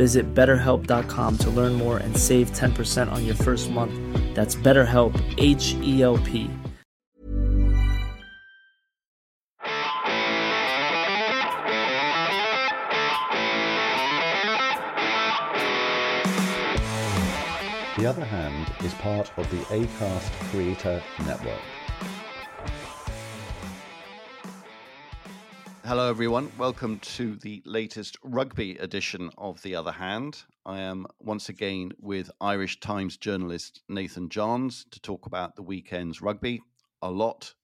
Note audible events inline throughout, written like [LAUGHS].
Visit betterhelp.com to learn more and save 10% on your first month. That's BetterHelp, H E L P. The Other Hand is part of the ACAST Creator Network. Hello, everyone. Welcome to the latest rugby edition of The Other Hand. I am once again with Irish Times journalist Nathan Johns to talk about the weekend's rugby. A lot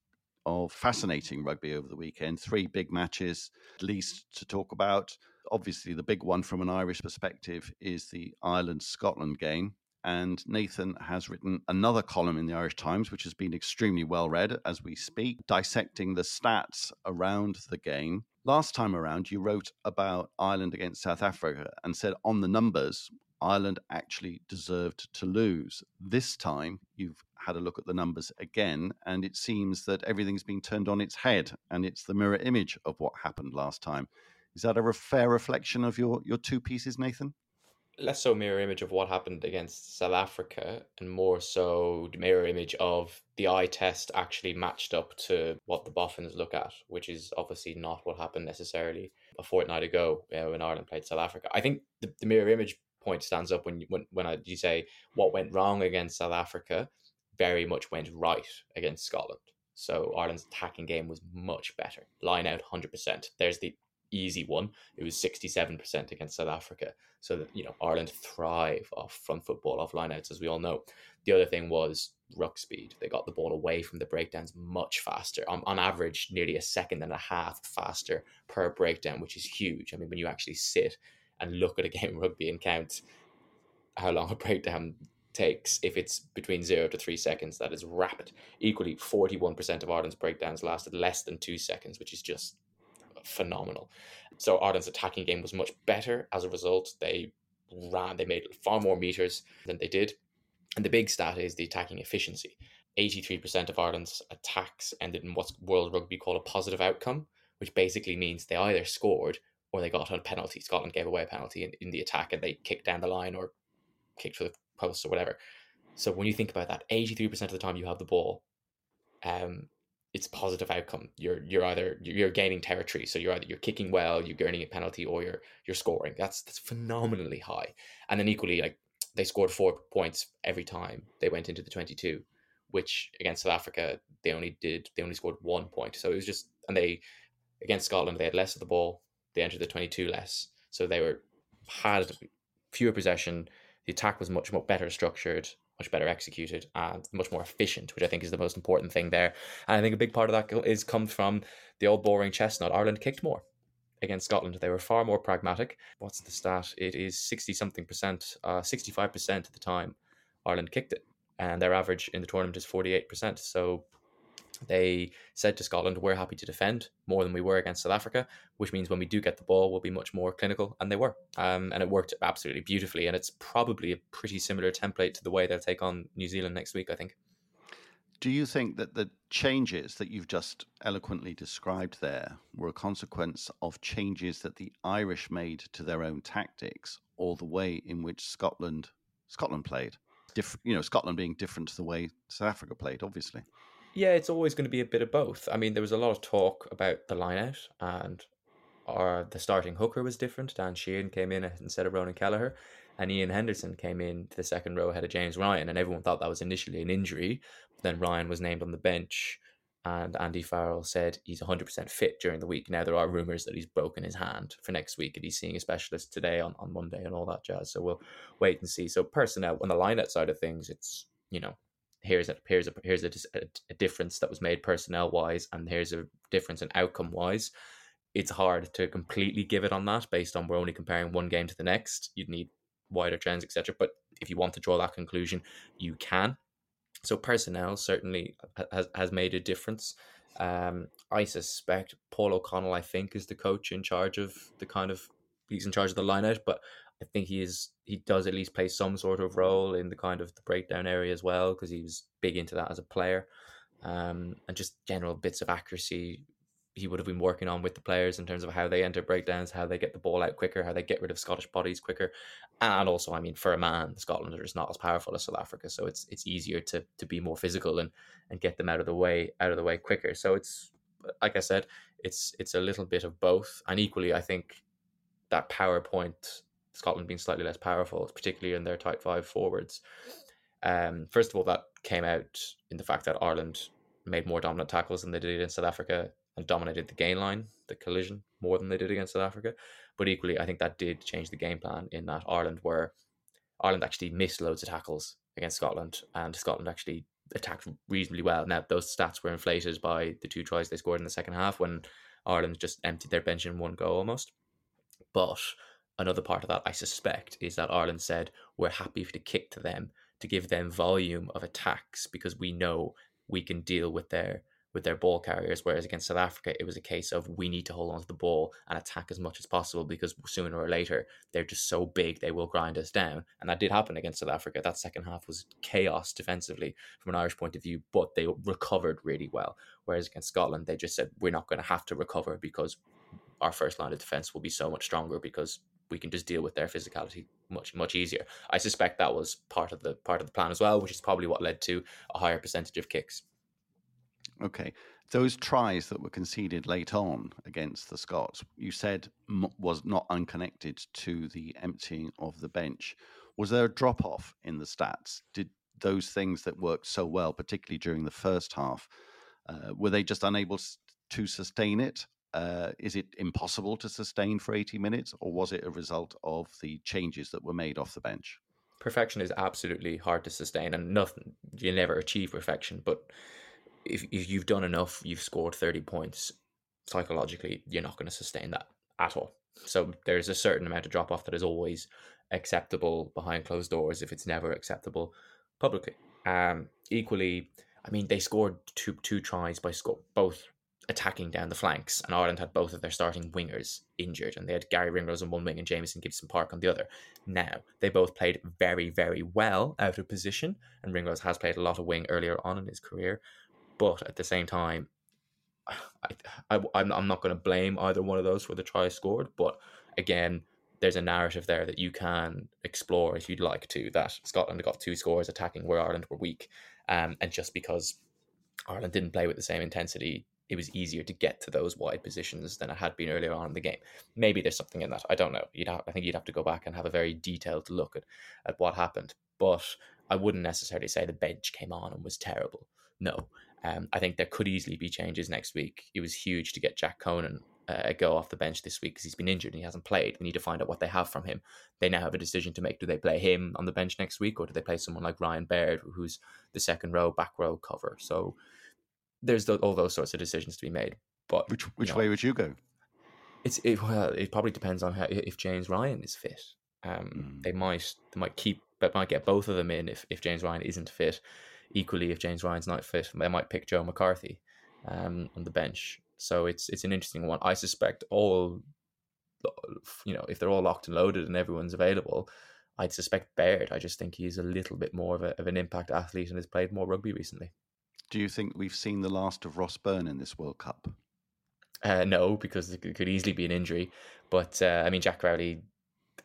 of fascinating rugby over the weekend, three big matches, at least to talk about. Obviously, the big one from an Irish perspective is the Ireland Scotland game. And Nathan has written another column in the Irish Times, which has been extremely well read as we speak, dissecting the stats around the game. Last time around, you wrote about Ireland against South Africa and said on the numbers, Ireland actually deserved to lose. This time, you've had a look at the numbers again, and it seems that everything's been turned on its head, and it's the mirror image of what happened last time. Is that a fair reflection of your, your two pieces, Nathan? Less so mirror image of what happened against South Africa and more so mirror image of the eye test actually matched up to what the boffins look at, which is obviously not what happened necessarily a fortnight ago uh, when Ireland played South Africa. I think the, the mirror image point stands up when you, when when I, you say what went wrong against South Africa very much went right against Scotland. So Ireland's attacking game was much better. Line out 100%. There's the easy one. It was 67% against South Africa. So that, you know, Ireland thrive off front football, off lineouts, as we all know. The other thing was ruck speed. They got the ball away from the breakdowns much faster. On, on average, nearly a second and a half faster per breakdown, which is huge. I mean, when you actually sit and look at a [LAUGHS] game of rugby and count how long a breakdown takes if it's between zero to three seconds, that is rapid. Equally, 41% of Ireland's breakdowns lasted less than two seconds, which is just phenomenal. So Ireland's attacking game was much better as a result. They ran, they made far more meters than they did. And the big stat is the attacking efficiency. 83% of Ireland's attacks ended in what's World Rugby call a positive outcome, which basically means they either scored or they got a penalty. Scotland gave away a penalty in, in the attack and they kicked down the line or kicked for the post or whatever. So when you think about that, 83% of the time you have the ball, um, it's positive outcome. You're you're either you're gaining territory, so you're either you're kicking well, you're gaining a penalty, or you're you're scoring. That's that's phenomenally high. And then equally, like they scored four points every time they went into the twenty two, which against South Africa they only did they only scored one point. So it was just and they against Scotland they had less of the ball. They entered the twenty two less, so they were had fewer possession. The attack was much more better structured much better executed and much more efficient, which I think is the most important thing there. And I think a big part of that is comes from the old boring chestnut. Ireland kicked more against Scotland. They were far more pragmatic. What's the stat? It is 60 something percent, uh, 65% at the time Ireland kicked it. And their average in the tournament is 48%. So they said to Scotland, we're happy to defend more than we were against South Africa, which means when we do get the ball, we'll be much more clinical. And they were. Um, and it worked absolutely beautifully. And it's probably a pretty similar template to the way they'll take on New Zealand next week, I think. Do you think that the changes that you've just eloquently described there were a consequence of changes that the Irish made to their own tactics, or the way in which Scotland Scotland played? Diff- you know, Scotland being different to the way South Africa played, obviously. Yeah, it's always going to be a bit of both. I mean, there was a lot of talk about the lineout, and our the starting hooker was different. Dan Sheehan came in instead of Ronan Kelleher, and Iain Henderson came in to the second row ahead of James Ryan, and everyone thought that was initially an injury. But then Ryan was named on the bench, and Andy Farrell said he's 100% fit during the week. Now there are rumors that he's broken his hand for next week, and he's seeing a specialist today on, on Monday and all that jazz. So we'll wait and see. So personnel on the lineout side of things, it's you know here's a here's a here's a, a difference that was made personnel wise, and here's a difference in outcome wise. It's hard to completely give it on that based on we're only comparing one game to the next. You'd need wider trends, etc. But if you want to draw that conclusion, you can. So personnel certainly has has made a difference. Um, I suspect Paul O'Connell, I think, is the coach in charge of the kind of he's in charge of the lineout, but I think he is he does at least play some sort of role in the kind of the breakdown area as well because he was big into that as a player, um, and just general bits of accuracy he would have been working on with the players in terms of how they enter breakdowns, how they get the ball out quicker, how they get rid of Scottish bodies quicker, and also, I mean, for a man, Scotland are just not as powerful as South Africa, so it's it's easier to to be more physical and and get them out of the way out of the way quicker. So it's like I said, it's it's a little bit of both, and equally, I think that PowerPoint Scotland being slightly less powerful, particularly in their tight five forwards. Um, first of all, that came out in the fact that Ireland made more dominant tackles than they did in South Africa and dominated the gain line, the collision, more than they did against South Africa. But equally, I think that did change the game plan in that Ireland were Ireland actually missed loads of tackles against Scotland, and Scotland actually attacked reasonably well. Now those stats were inflated by the two tries they scored in the second half when Ireland just emptied their bench in one go almost. But another part of that, I suspect, is that Ireland said we're happy to kick to them to give them volume of attacks because we know we can deal with their with their ball carriers. Whereas against South Africa, it was a case of we need to hold on to the ball and attack as much as possible because sooner or later they're just so big they will grind us down. And that did happen against South Africa. That second half was chaos defensively from an Irish point of view, but they recovered really well. Whereas against Scotland, they just said we're not going to have to recover because our first line of defense will be so much stronger because we can just deal with their physicality much much easier. I suspect that was part of the part of the plan as well, which is probably what led to a higher percentage of kicks. Okay. Those tries that were conceded late on against the Scots, you said was not unconnected to the emptying of the bench. Was there a drop off in the stats? Did those things that worked so well, particularly during the first half, uh, were they just unable to sustain it? Uh, is it impossible to sustain for 80 minutes, or was it a result of the changes that were made off the bench? Perfection is absolutely hard to sustain, and nothing you never achieve perfection. But if, if you've done enough, you've scored 30 points, psychologically, you're not going to sustain that at all. So there's a certain amount of drop off that is always acceptable behind closed doors if it's never acceptable publicly. Um, equally, I mean, they scored two two tries by score, both attacking down the flanks, and Ireland had both of their starting wingers injured, and they had Garry Ringrose on one wing and Jamison Gibson Park on the other. Now they both played very, very well out of position, and Ringrose has played a lot of wing earlier on in his career, but at the same time, [SIGHS] I, I'm not going to blame either one of those for the try scored. But again, there's a narrative there that you can explore if you'd like to. That Scotland got two scores attacking where Ireland were weak, um, and just because Ireland didn't play with the same intensity, it was easier to get to those wide positions than it had been earlier on in the game. Maybe there's something in that. I don't know. You'd have, I think you'd have to go back and have a very detailed look at, at what happened. But I wouldn't necessarily say the bench came on and was terrible. No, um, I think there could easily be changes next week. It was huge to get Jack Conan uh, a go off the bench this week because he's been injured and he hasn't played. We need to find out what they have from him. They now have a decision to make. Do they play him on the bench next week or do they play someone like Ryan Baird, who's the second row, back row cover? So there's the, all those sorts of decisions to be made. But which which you know, way would you go? It's it, well, it probably depends on how if James Ryan is fit. Um, mm. They might they might keep but might get both of them in if, if James Ryan isn't fit equally, if James Ryan's not fit, they might pick Joe McCarthy um, on the bench. So it's it's an interesting one. I suspect all, you know, if they're all locked and loaded and everyone's available, I'd suspect Baird. I just think he's a little bit more of, a, of an impact athlete and has played more rugby recently. Do you think we've seen the last of Ross Byrne in this World Cup? Uh, no, because it could easily be an injury. But uh, I mean, Jack Crowley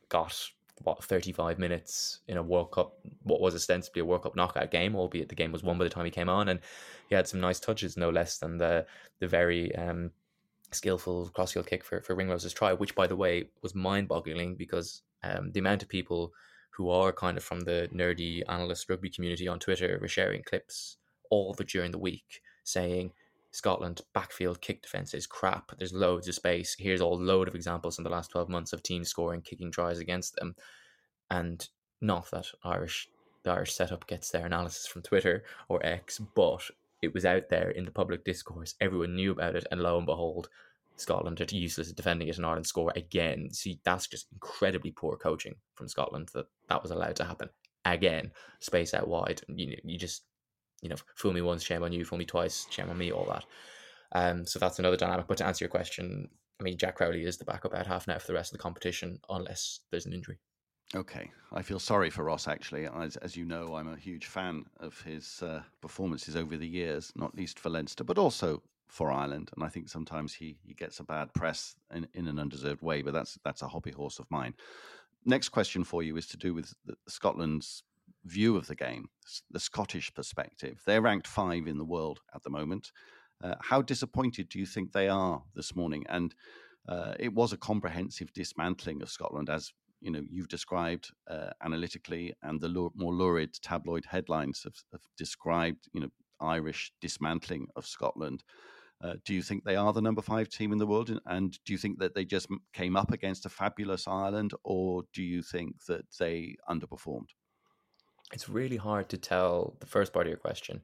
got what 35 minutes in a World Cup, what was ostensibly a World Cup knockout game, albeit the game was won by the time he came on, and he had some nice touches, no less than the the very um, skillful cross field kick for for Ringrose's try, which by the way was mind boggling because um, the amount of people who are kind of from the nerdy analyst rugby community on Twitter were sharing clips all the during the week saying Scotland backfield kick defense is crap. There's loads of space. Here's a load of examples in the last 12 months of teams scoring kicking tries against them. And not that Irish the Irish setup gets their analysis from Twitter or X, but it was out there in the public discourse. Everyone knew about it, and lo and behold, Scotland are useless at defending it, and Ireland score again. See, that's just incredibly poor coaching from Scotland that that was allowed to happen again. Space out wide, you know, you just you know, fool me once, shame on you, fool me twice, shame on me, all that. Um, so that's another dynamic. But to answer your question, I mean, Jack Crowley is the backup out half now for the rest of the competition, unless there's an injury. Okay, I feel sorry for Ross. Actually, as, as you know, I'm a huge fan of his uh, performances over the years, not least for Leinster, but also for Ireland. And I think sometimes he he gets a bad press in, in an undeserved way. But that's that's a hobby horse of mine. Next question for you is to do with Scotland's view of the game, the Scottish perspective. They're ranked five in the world at the moment. Uh, how disappointed do you think they are this morning? And uh, it was a comprehensive dismantling of Scotland, as you know you've described uh, analytically, and the more lurid tabloid headlines have, have, described you know Irish dismantling of Scotland. Uh, do you think they are the number five team in the world? And do you think that they just came up against a fabulous Ireland, or do you think that they underperformed? It's really hard to tell the first part of your question.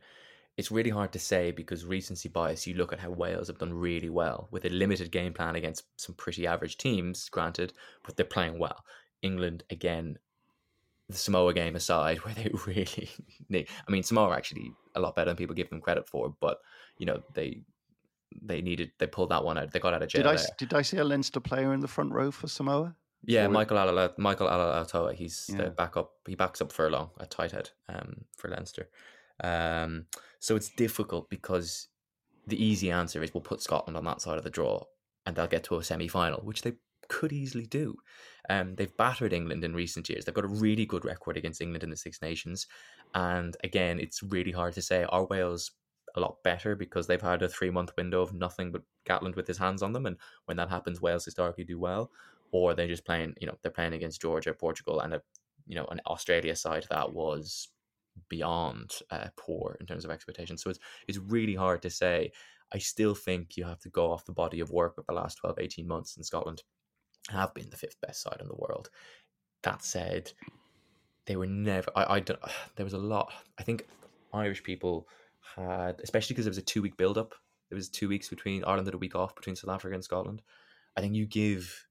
It's really hard to say because recency bias, you look at how Wales have done really well with a limited game plan against some pretty average teams, granted, but they're playing well. England, again, the Samoa game aside, [LAUGHS] where they really [LAUGHS] need, I mean, Samoa are actually a lot better than people give them credit for, but, you know, they they needed, they pulled that one out. They got out of jail. Did I, there. did I see a Leinster player in the front row for Samoa? Yeah, Michael Alala, Michael Alaalatoa. He's yeah. the backup. He backs up Furlong at tight head um, for Leinster. Um, so it's difficult because the easy answer is we'll put Scotland on that side of the draw and they'll get to a semi final, which they could easily do. Um, they've battered England in recent years. They've got a really good record against England in the Six Nations. And again, it's really hard to say. Are Wales a lot better because they've had a three month window of nothing but Gatland with his hands on them? And when that happens, Wales historically do well or they're just playing, you know, they're playing against Georgia, Portugal, and a, you know, an Australia side that was beyond uh, poor in terms of expectations. So it's it's really hard to say. I still think you have to go off the body of work of the last 12, 18 months in Scotland have been the fifth best side in the world. That said, they were never. I, I don't. [SIGHS] There was a lot. I think Irish people had, especially because there was a two week build up. There was two weeks between Ireland had a week off between South Africa and Scotland. I think you give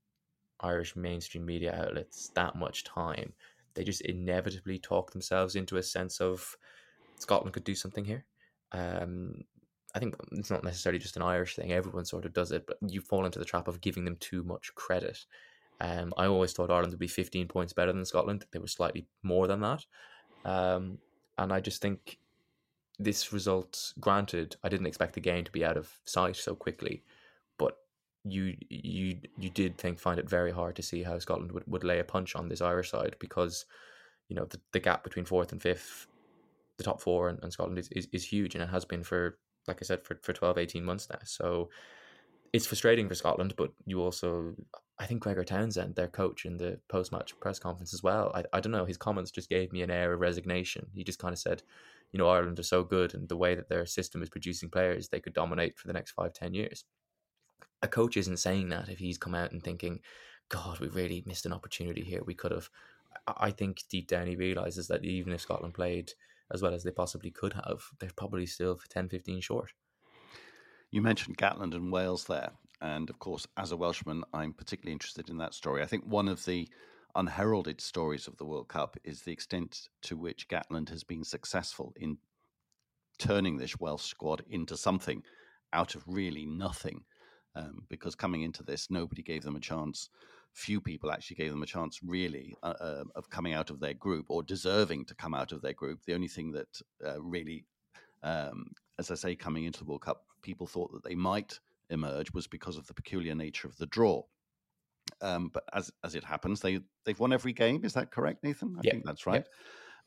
Irish mainstream media outlets that much time, they just inevitably talk themselves into a sense of Scotland could do something here. Um, I think it's not necessarily just an Irish thing. Everyone sort of does it, but you fall into the trap of giving them too much credit. Um, I always thought Ireland would be 15 points better than Scotland. They were slightly more than that. Um, and I just think this result, granted, I didn't expect the game to be out of sight so quickly, you you you did think find it very hard to see how Scotland would, would lay a punch on this Irish side because you know the, the gap between fourth and fifth the top four and, and Scotland is, is, is huge and it has been for like I said for, for 12 18 months now. So it's frustrating for Scotland but you also I think Gregor Townsend their coach in the post-match press conference as well I, I don't know his comments just gave me an air of resignation. He just kind of said you know Ireland are so good and the way that their system is producing players they could dominate for the next five ten years a coach isn't saying that if he's come out and thinking, God, we really missed an opportunity here. We could have. I think deep down he realizes that even if Scotland played as well as they possibly could have, they're probably still 10 15 short. You mentioned Gatland and Wales there. And of course, as a Welshman, I'm particularly interested in that story. I think one of the unheralded stories of the World Cup is the extent to which Gatland has been successful in turning this Welsh squad into something out of really nothing um, because coming into this, nobody gave them a chance. Few people actually gave them a chance, really, uh, uh, of coming out of their group or deserving to come out of their group. The only thing that uh, really um, as I say, coming into the World Cup, people thought that they might emerge was because of the peculiar nature of the draw. Um, but as as it happens, they they've won every game. Is that correct, Nathan? I yep. think that's right. Yep.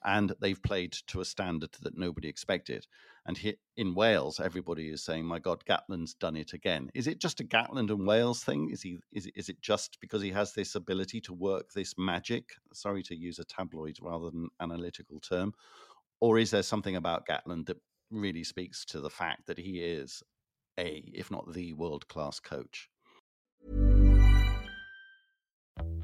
And they've played to a standard that nobody expected. And here in Wales, everybody is saying, "My God, Gatland's done it again." Is it just a Gatland and Wales thing? Is he? Is is it just because he has this ability to work this magic? Sorry to use a tabloid rather than analytical term, or is there something about Gatland that really speaks to the fact that he is a, if not the world class coach.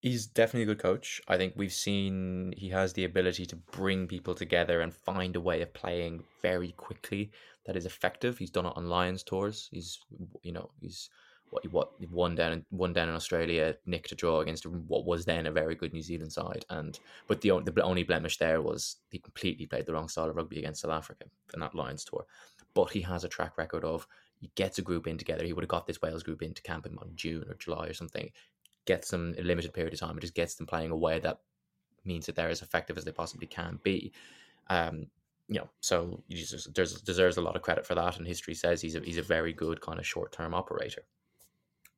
He's definitely a good coach. I think we've seen he has the ability to bring people together and find a way of playing very quickly that is effective. He's done it on Lions tours. He's you know he's what what won down won down in Australia, nicked a draw against what was then a very good New Zealand side. And but the the only blemish there was he completely played the wrong style of rugby against South Africa in that Lions tour. But he has a track record of he gets a group in together. He would have got this Wales group into camp in June or July or something gets them a limited period of time. It just gets them playing a way that means that they're as effective as they possibly can be. Um, you know, so he just there's, deserves a lot of credit for that. And history says he's a, he's a very good kind of short term operator.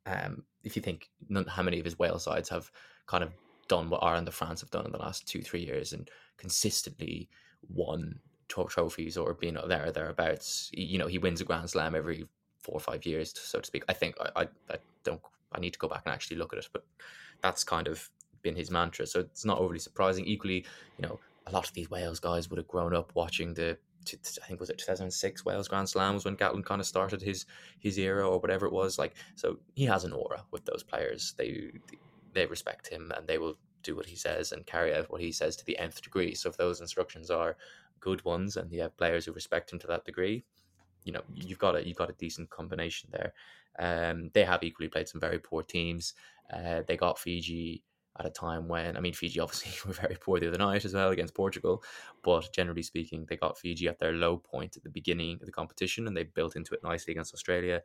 Um, if you think how many of his Wales sides have kind of done what Ireland and France have done in the last two three years and consistently won trophies or been there or thereabouts, you know, he wins a Grand Slam every four or five years, so to speak. I think I, I, I don't I need to go back and actually look at it, but that's kind of been his mantra. So it's not overly surprising. Equally, you know, a lot of these Wales guys would have grown up watching the I think was it 2006 Wales Grand Slam was when Gatland kind of started his his era or whatever it was like so he has an aura with those players they they respect him and they will do what he says and carry out what he says to the nth degree so if those instructions are good ones and you have players who respect him to that degree you know you've got a you've got a decent combination there um, they have equally played some very poor teams. Uh, they got Fiji at a time when, I mean, Fiji [LAUGHS] obviously were very poor the other night as well against Portugal, but generally speaking, they got Fiji at their low point at the beginning of the competition and they built into it nicely against Australia.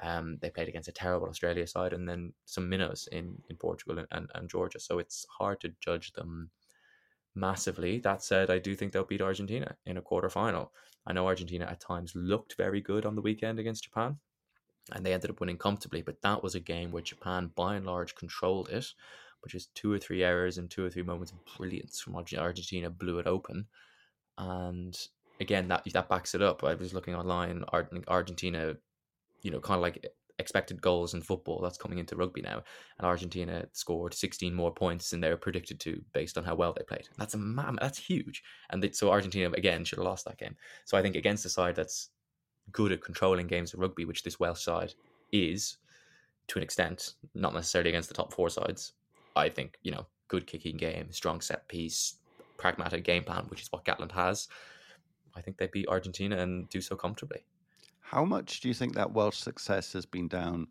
Um, they played against a terrible Australia side and then some minnows in, in Portugal and, and, and Georgia. So it's hard to judge them massively. That said, I do think they'll beat Argentina in a quarter final. I know Argentina at times looked very good on the weekend against Japan and they ended up winning comfortably. But that was a game where Japan, by and large, controlled it, but just two or three errors and two or three moments of brilliance from Argentina blew it open. And again, that that backs it up. I was looking online, Argentina, you know, kind of like expected goals in football that's coming into rugby now and argentina scored 16 more points than they were predicted to based on how well they played that's a man that's huge and they, so argentina again should have lost that game so i think against a side that's good at controlling games of rugby, which this Welsh side is to an extent, not necessarily against the top four sides. I think, you know, good kicking game, strong set piece, pragmatic game plan, which is what Gatland has. I think they beat Argentina and do so comfortably. How much do you think that Welsh success has been down?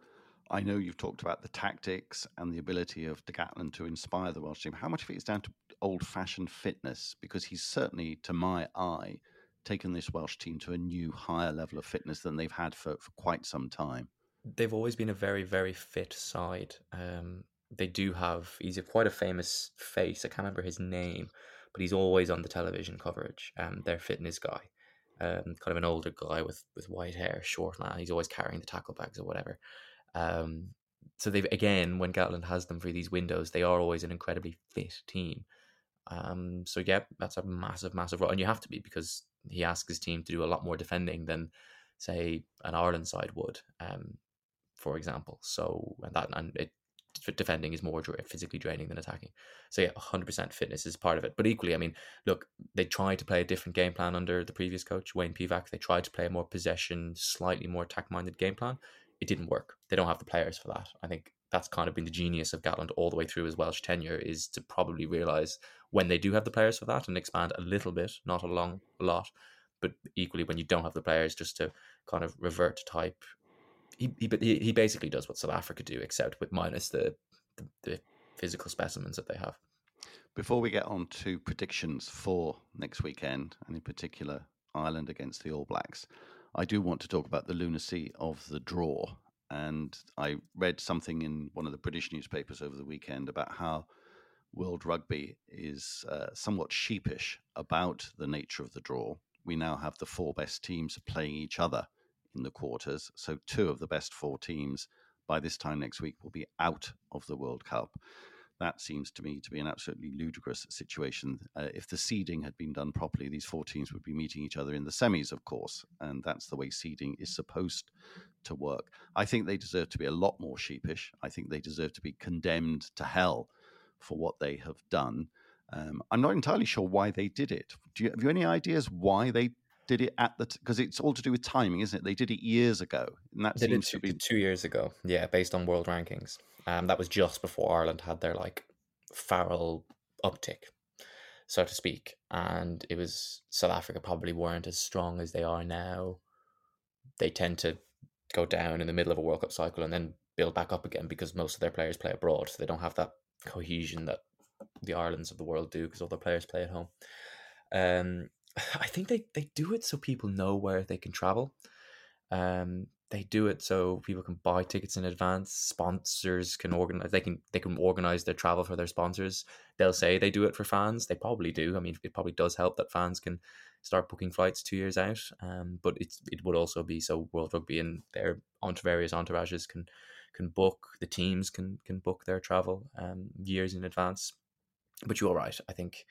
I know you've talked about the tactics and the ability of De Gatland to inspire the Welsh team. How much of it is down to old fashioned fitness? Because he's certainly, to my eye, taken this Welsh team to a new higher level of fitness than they've had for, for quite some time. They've always been a very, very fit side. Um, they do have, he's a, quite a famous face. I can't remember his name, but he's always on the television coverage. Um, their fitness guy, um, kind of an older guy with, with white hair, short man. He's always carrying the tackle bags or whatever. Um, so they've again, when Gatland has them through these windows, they are always an incredibly fit team. Um, so yeah, that's a massive, massive role, and you have to be because he asks his team to do a lot more defending than, say, an Ireland side would, um, for example. So and that and it defending is more physically draining than attacking. So yeah, 100% fitness is part of it. But equally, I mean, look, they tried to play a different game plan under the previous coach, Wayne Pivac. They tried to play a more possession, slightly more attack-minded game plan. It didn't work. They don't have the players for that. I think that's kind of been the genius of Gatland all the way through his Welsh tenure is to probably realize when they do have the players for that and expand a little bit, not a long a lot, but equally when you don't have the players, just to kind of revert to type he, he he basically does what South Africa do, except with minus the, the, the physical specimens that they have. Before we get on to predictions for next weekend, and in particular Ireland against the All Blacks, I do want to talk about the lunacy of the draw. And I read something in one of the British newspapers over the weekend about how World Rugby is uh, somewhat sheepish about the nature of the draw. We now have the four best teams playing each other in the quarters. So, two of the best four teams by this time next week will be out of the World Cup. That seems to me to be an absolutely ludicrous situation. Uh, if the seeding had been done properly, these four teams would be meeting each other in the semis, of course, and that's the way seeding is supposed to work. I think they deserve to be a lot more sheepish. I think they deserve to be condemned to hell for what they have done. Um, I'm not entirely sure why they did it. Do you have you any ideas why they did it at the because it's all to do with timing, isn't it? They did it years ago, and that they seems two, to be two years ago. Yeah, based on world rankings. Um, that was just before Ireland had their like Farrell uptick, so to speak, and it was South Africa probably weren't as strong as they are now. They tend to go down in the middle of a World Cup cycle and then build back up again because most of their players play abroad, so they don't have that cohesion that the Irelands of the world do because all their players play at home. Um, [SIGHS] I think they, they do it so people know where they can travel. Um, they do it so people can buy tickets in advance. Sponsors can organize. They can they can organize their travel for their sponsors. They'll say they do it for fans. They probably do. I mean, it probably does help that fans can start booking flights two years out. Um, but it's it would also be so World Rugby and their onto various entourages can can book. The teams can can book their travel um years in advance. But you're right. I think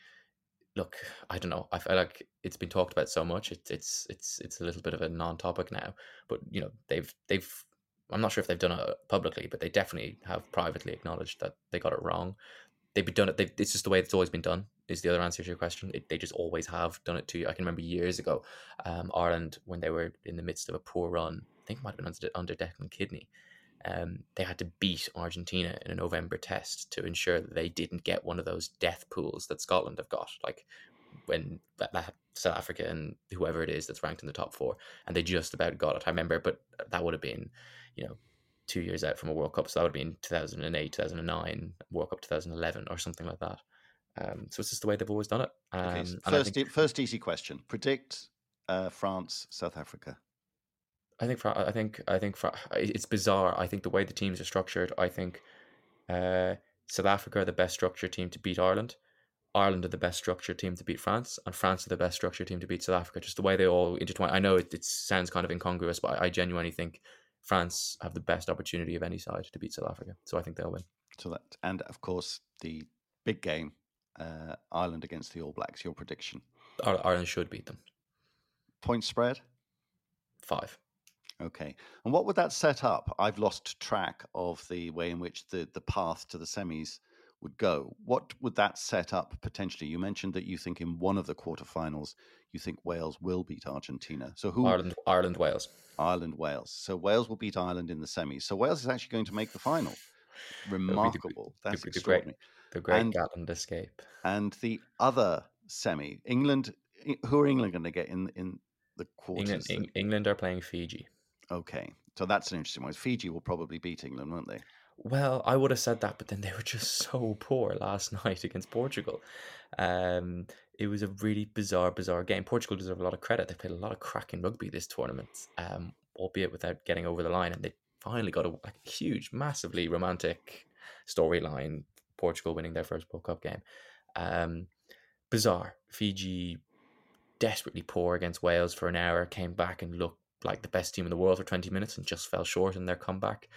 look, I don't know. I feel like it's been talked about so much. It's it's it's it's a little bit of a non-topic now. But you know, they've they've. I'm not sure if they've done it publicly, but they definitely have privately acknowledged that they got it wrong. They've done it. it's just the way it's always been done. Is the other answer to your question? It, they just always have done it to you. I can remember years ago, um, Ireland when they were in the midst of a poor run. I think it might have been under, under Declan Kidney um, they had to beat Argentina in a November test to ensure that they didn't get one of those death pools that Scotland have got. Like when South Africa and whoever it is that's ranked in the top four, and they just about got it. I remember, but that would have been, you know, two years out from a World Cup. So that would have been 2008, 2009, World Cup 2011, or something like that. Um, so it's just the way they've always done it. Um, okay, so first, think, first easy question: predict uh, France, South Africa. I think for, I think I think for, it's bizarre. I think the way the teams are structured. I think uh, South Africa are the best structured team to beat Ireland. Ireland are the best structured team to beat France, and France are the best structured team to beat South Africa. Just the way they all intertwine. I know it, it sounds kind of incongruous, but I, I genuinely think France have the best opportunity of any side to beat South Africa. So I think they'll win. So that, and of course, the big game, uh, Ireland against the All Blacks. Your prediction? Ireland should beat them. Point spread? Five. Okay. And what would that set up? I've lost track of the way in which the, the path to the semis would go. What would that set up potentially? You mentioned that you think in one of the quarterfinals you think Wales will beat Argentina. So who Ireland Ireland Wales. Ireland Wales. So Wales will beat Ireland in the semis. So Wales is actually going to make the final. Remarkable. The, That's the, extraordinary. The great, the great Gatland escape. And the other semi, England who are England going to get in in the quarters? England, England are playing Fiji. Okay, so that's an interesting one. Fiji will probably beat England, won't they? Well, I would have said that, but then they were just so poor last [LAUGHS] night against Portugal. Um, it was a really bizarre, bizarre game. Portugal deserve a lot of credit. They played a lot of cracking rugby this tournament, um, albeit without getting over the line. And they finally got a, a huge, massively romantic storyline. Portugal winning their first World Cup game. Um, bizarre. Fiji desperately poor against Wales for an hour, came back and looked like the best team in the world for 20 minutes and just fell short in their comeback.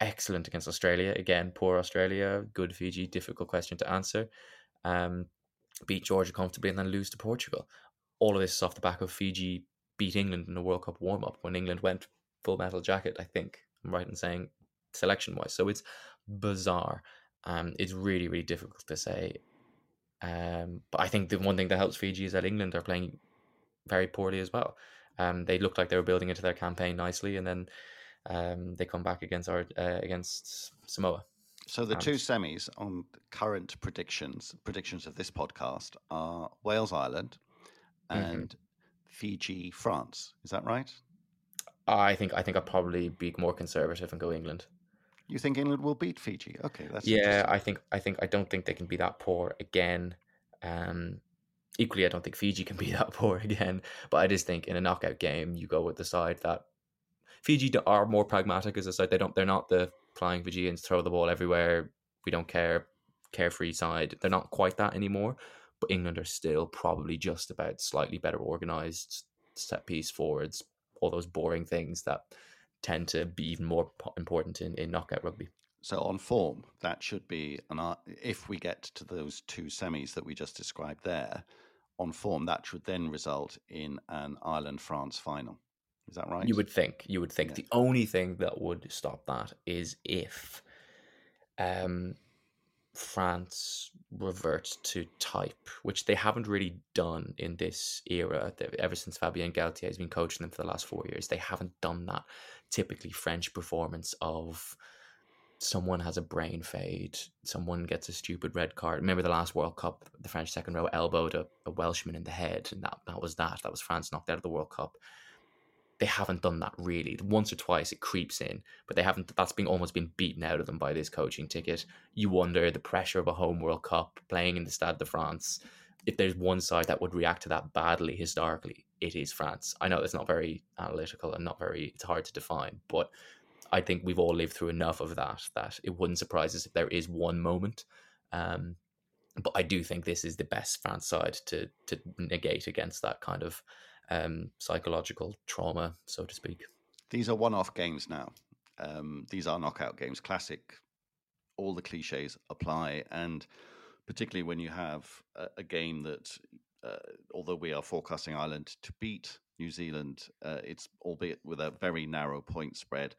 Excellent against Australia. Again, poor Australia, good Fiji, difficult question to answer. Um, beat Georgia comfortably and then lose to Portugal. All of this is off the back of Fiji beat England in a World Cup warm up when England went full metal jacket, I think. I'm right in saying selection wise. So it's bizarre. Um, it's really really difficult to say. Um, but I think the one thing that helps Fiji is that England are playing very poorly as well. Um, they looked like they were building into their campaign nicely, and then um, they come back against our uh, against Samoa. So the two semis on current predictions, predictions of this podcast are Wales Ireland Mm-hmm. and Fiji France. Is that right? I think I think I'd probably be more conservative and go England. You think England will beat Fiji? Okay, that's yeah. I think I think I don't think they can be that poor again. Um, equally, I don't think Fiji can [LAUGHS] be that poor again. But I just think in a knockout game, you go with the side that Fiji are more pragmatic as a side. They don't. They're not the flying Fijians throw the ball everywhere. We don't care. Carefree side. They're not quite that anymore. But England are still probably just about slightly better organized set piece forwards. All those boring things that tend to be even more important in, in knockout rugby. So on form, that should be an if we get to those two semis that we just described there, on form that should then result in an Ireland France final. Is that right? You would think. You would think. Yeah. The only thing that would stop that is if um, France revert to type, which they haven't really done in this era. Ever since Fabien Galthié has been coaching them for the last four years, they haven't done that typically French performance of someone has a brain fade, someone gets a stupid red card. Remember the last World Cup, the French second row elbowed a, a Welshman in the head, and that, that was that. That was France knocked out of the World Cup they haven't done that really. Once or twice it creeps in, but they haven't. That's been almost been beaten out of them by this coaching ticket. You wonder the pressure of a home World Cup playing in the Stade de France. If there's one side that would react to that badly historically, it is France. I know that's not very analytical and not very. It's hard to define, but I think we've all lived through enough of that that it wouldn't surprise us if there is one moment. Um, but I do think this is the best France side to to negate against that kind of um, psychological trauma, so to speak. These are one-off games now. Um, these are knockout games. Classic. All the cliches apply, and particularly when you have a, a game that, uh, although we are forecasting Ireland to beat New Zealand, uh, it's albeit with a very narrow point spread.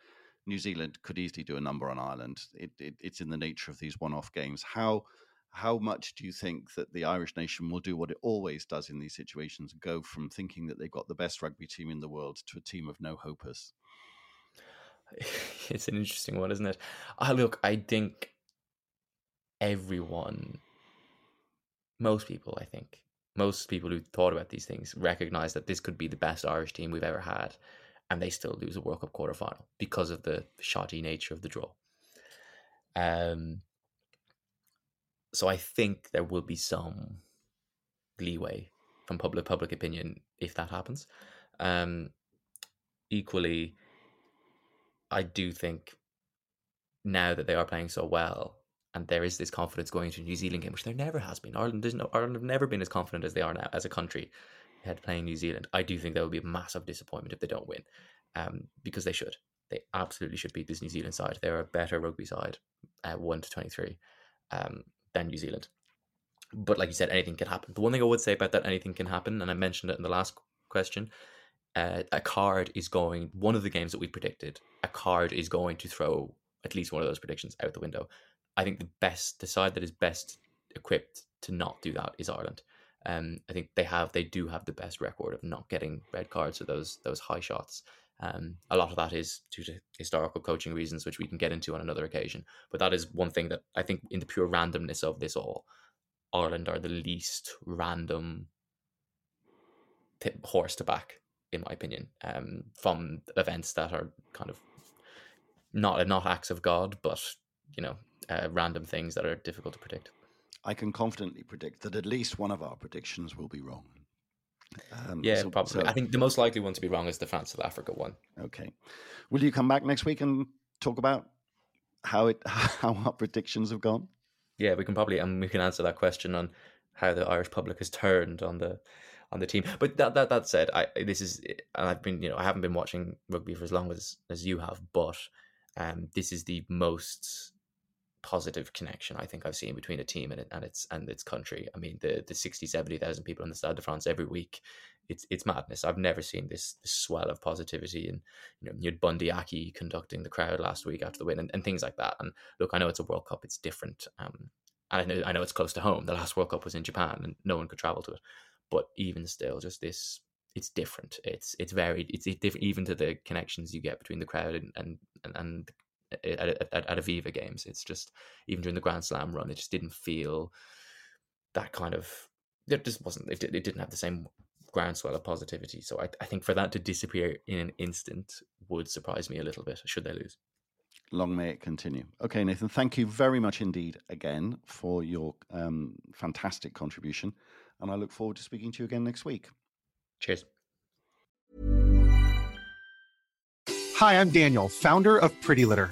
New Zealand could easily do a number on Ireland. It, it, it's in the nature of these one-off games. How how much do you think that the Irish nation will do what it always does in these situations, go from thinking that they've got the best rugby team in the world to a team of no hopers? [LAUGHS] It's an interesting one, isn't it? I look, I think everyone, most people, I think, most people who thought about these things recognize that this could be the best Irish team we've ever had, and they still lose a World Cup quarterfinal because of the shoddy nature of the draw. Um, so I think there will be some leeway from public public opinion if that happens. Um, equally, I do think now that they are playing so well, and there is this confidence going into New Zealand game, which there never has been. Ireland no, Ireland have never been as confident as they are now as a country head playing New Zealand. I do think that would be a massive disappointment if they don't win, um, because they should. They absolutely should beat this New Zealand side. They're a better rugby side, at one to twenty three, um, than New Zealand. But like you said, anything can happen. The one thing I would say about that, anything can happen, and I mentioned it in the last question. Uh, a card is going. One of the games that we predicted, a card is going to throw at least one of those predictions out the window. I think the best, the side that is best equipped to not do that is Ireland. Um, I think they have, they do have the best record of not getting red cards or those those high shots. Um, a lot of that is due to historical coaching reasons, which we can get into on another occasion. But that is one thing that I think, in the pure randomness of this all, Ireland are the least random t- horse to back, in my opinion, um, from events that are kind of not not acts of God, but you know, uh, random things that are difficult to predict. I can confidently predict that at least one of our predictions will be wrong. Um, Yeah, so- probably. so- I think the most likely one to be wrong is the France South Africa one. Okay. Will you come back next week and talk about how it [LAUGHS] how our predictions have gone? Yeah, we can probably and we can answer that question on how the Irish public has turned on the on the team. But that that that said, I this is and I've been you know I haven't been watching rugby for as long as as you have, but um this is the most positive connection I think I've seen between a team and and its and its country. I mean the the 60 70,000 people in the Stade de France every week it's it's madness. I've never seen this, this swell of positivity, and you know, you had Bundee Aki conducting the crowd last week after the win, and, and things like that. And look, I know it's a World Cup; it's different. Um, and I know I know it's close to home. The last World Cup was in Japan, and no one could travel to it. But even still, just this it's different. It's it's varied. It's different even to the connections you get between the crowd and and and, at, at, at Aviva games. It's just even during the Grand Slam run, it just didn't feel that kind of. It just wasn't. It, it didn't have the same groundswell of positivity. So I, I think for that to disappear in an instant would surprise me a little bit. Should they lose? Long may it continue. Okay, Nathan, thank you very much indeed again for your um, fantastic contribution. And I look forward to speaking to you again next week. Cheers. Hi, I'm Daniel, founder of Pretty Litter.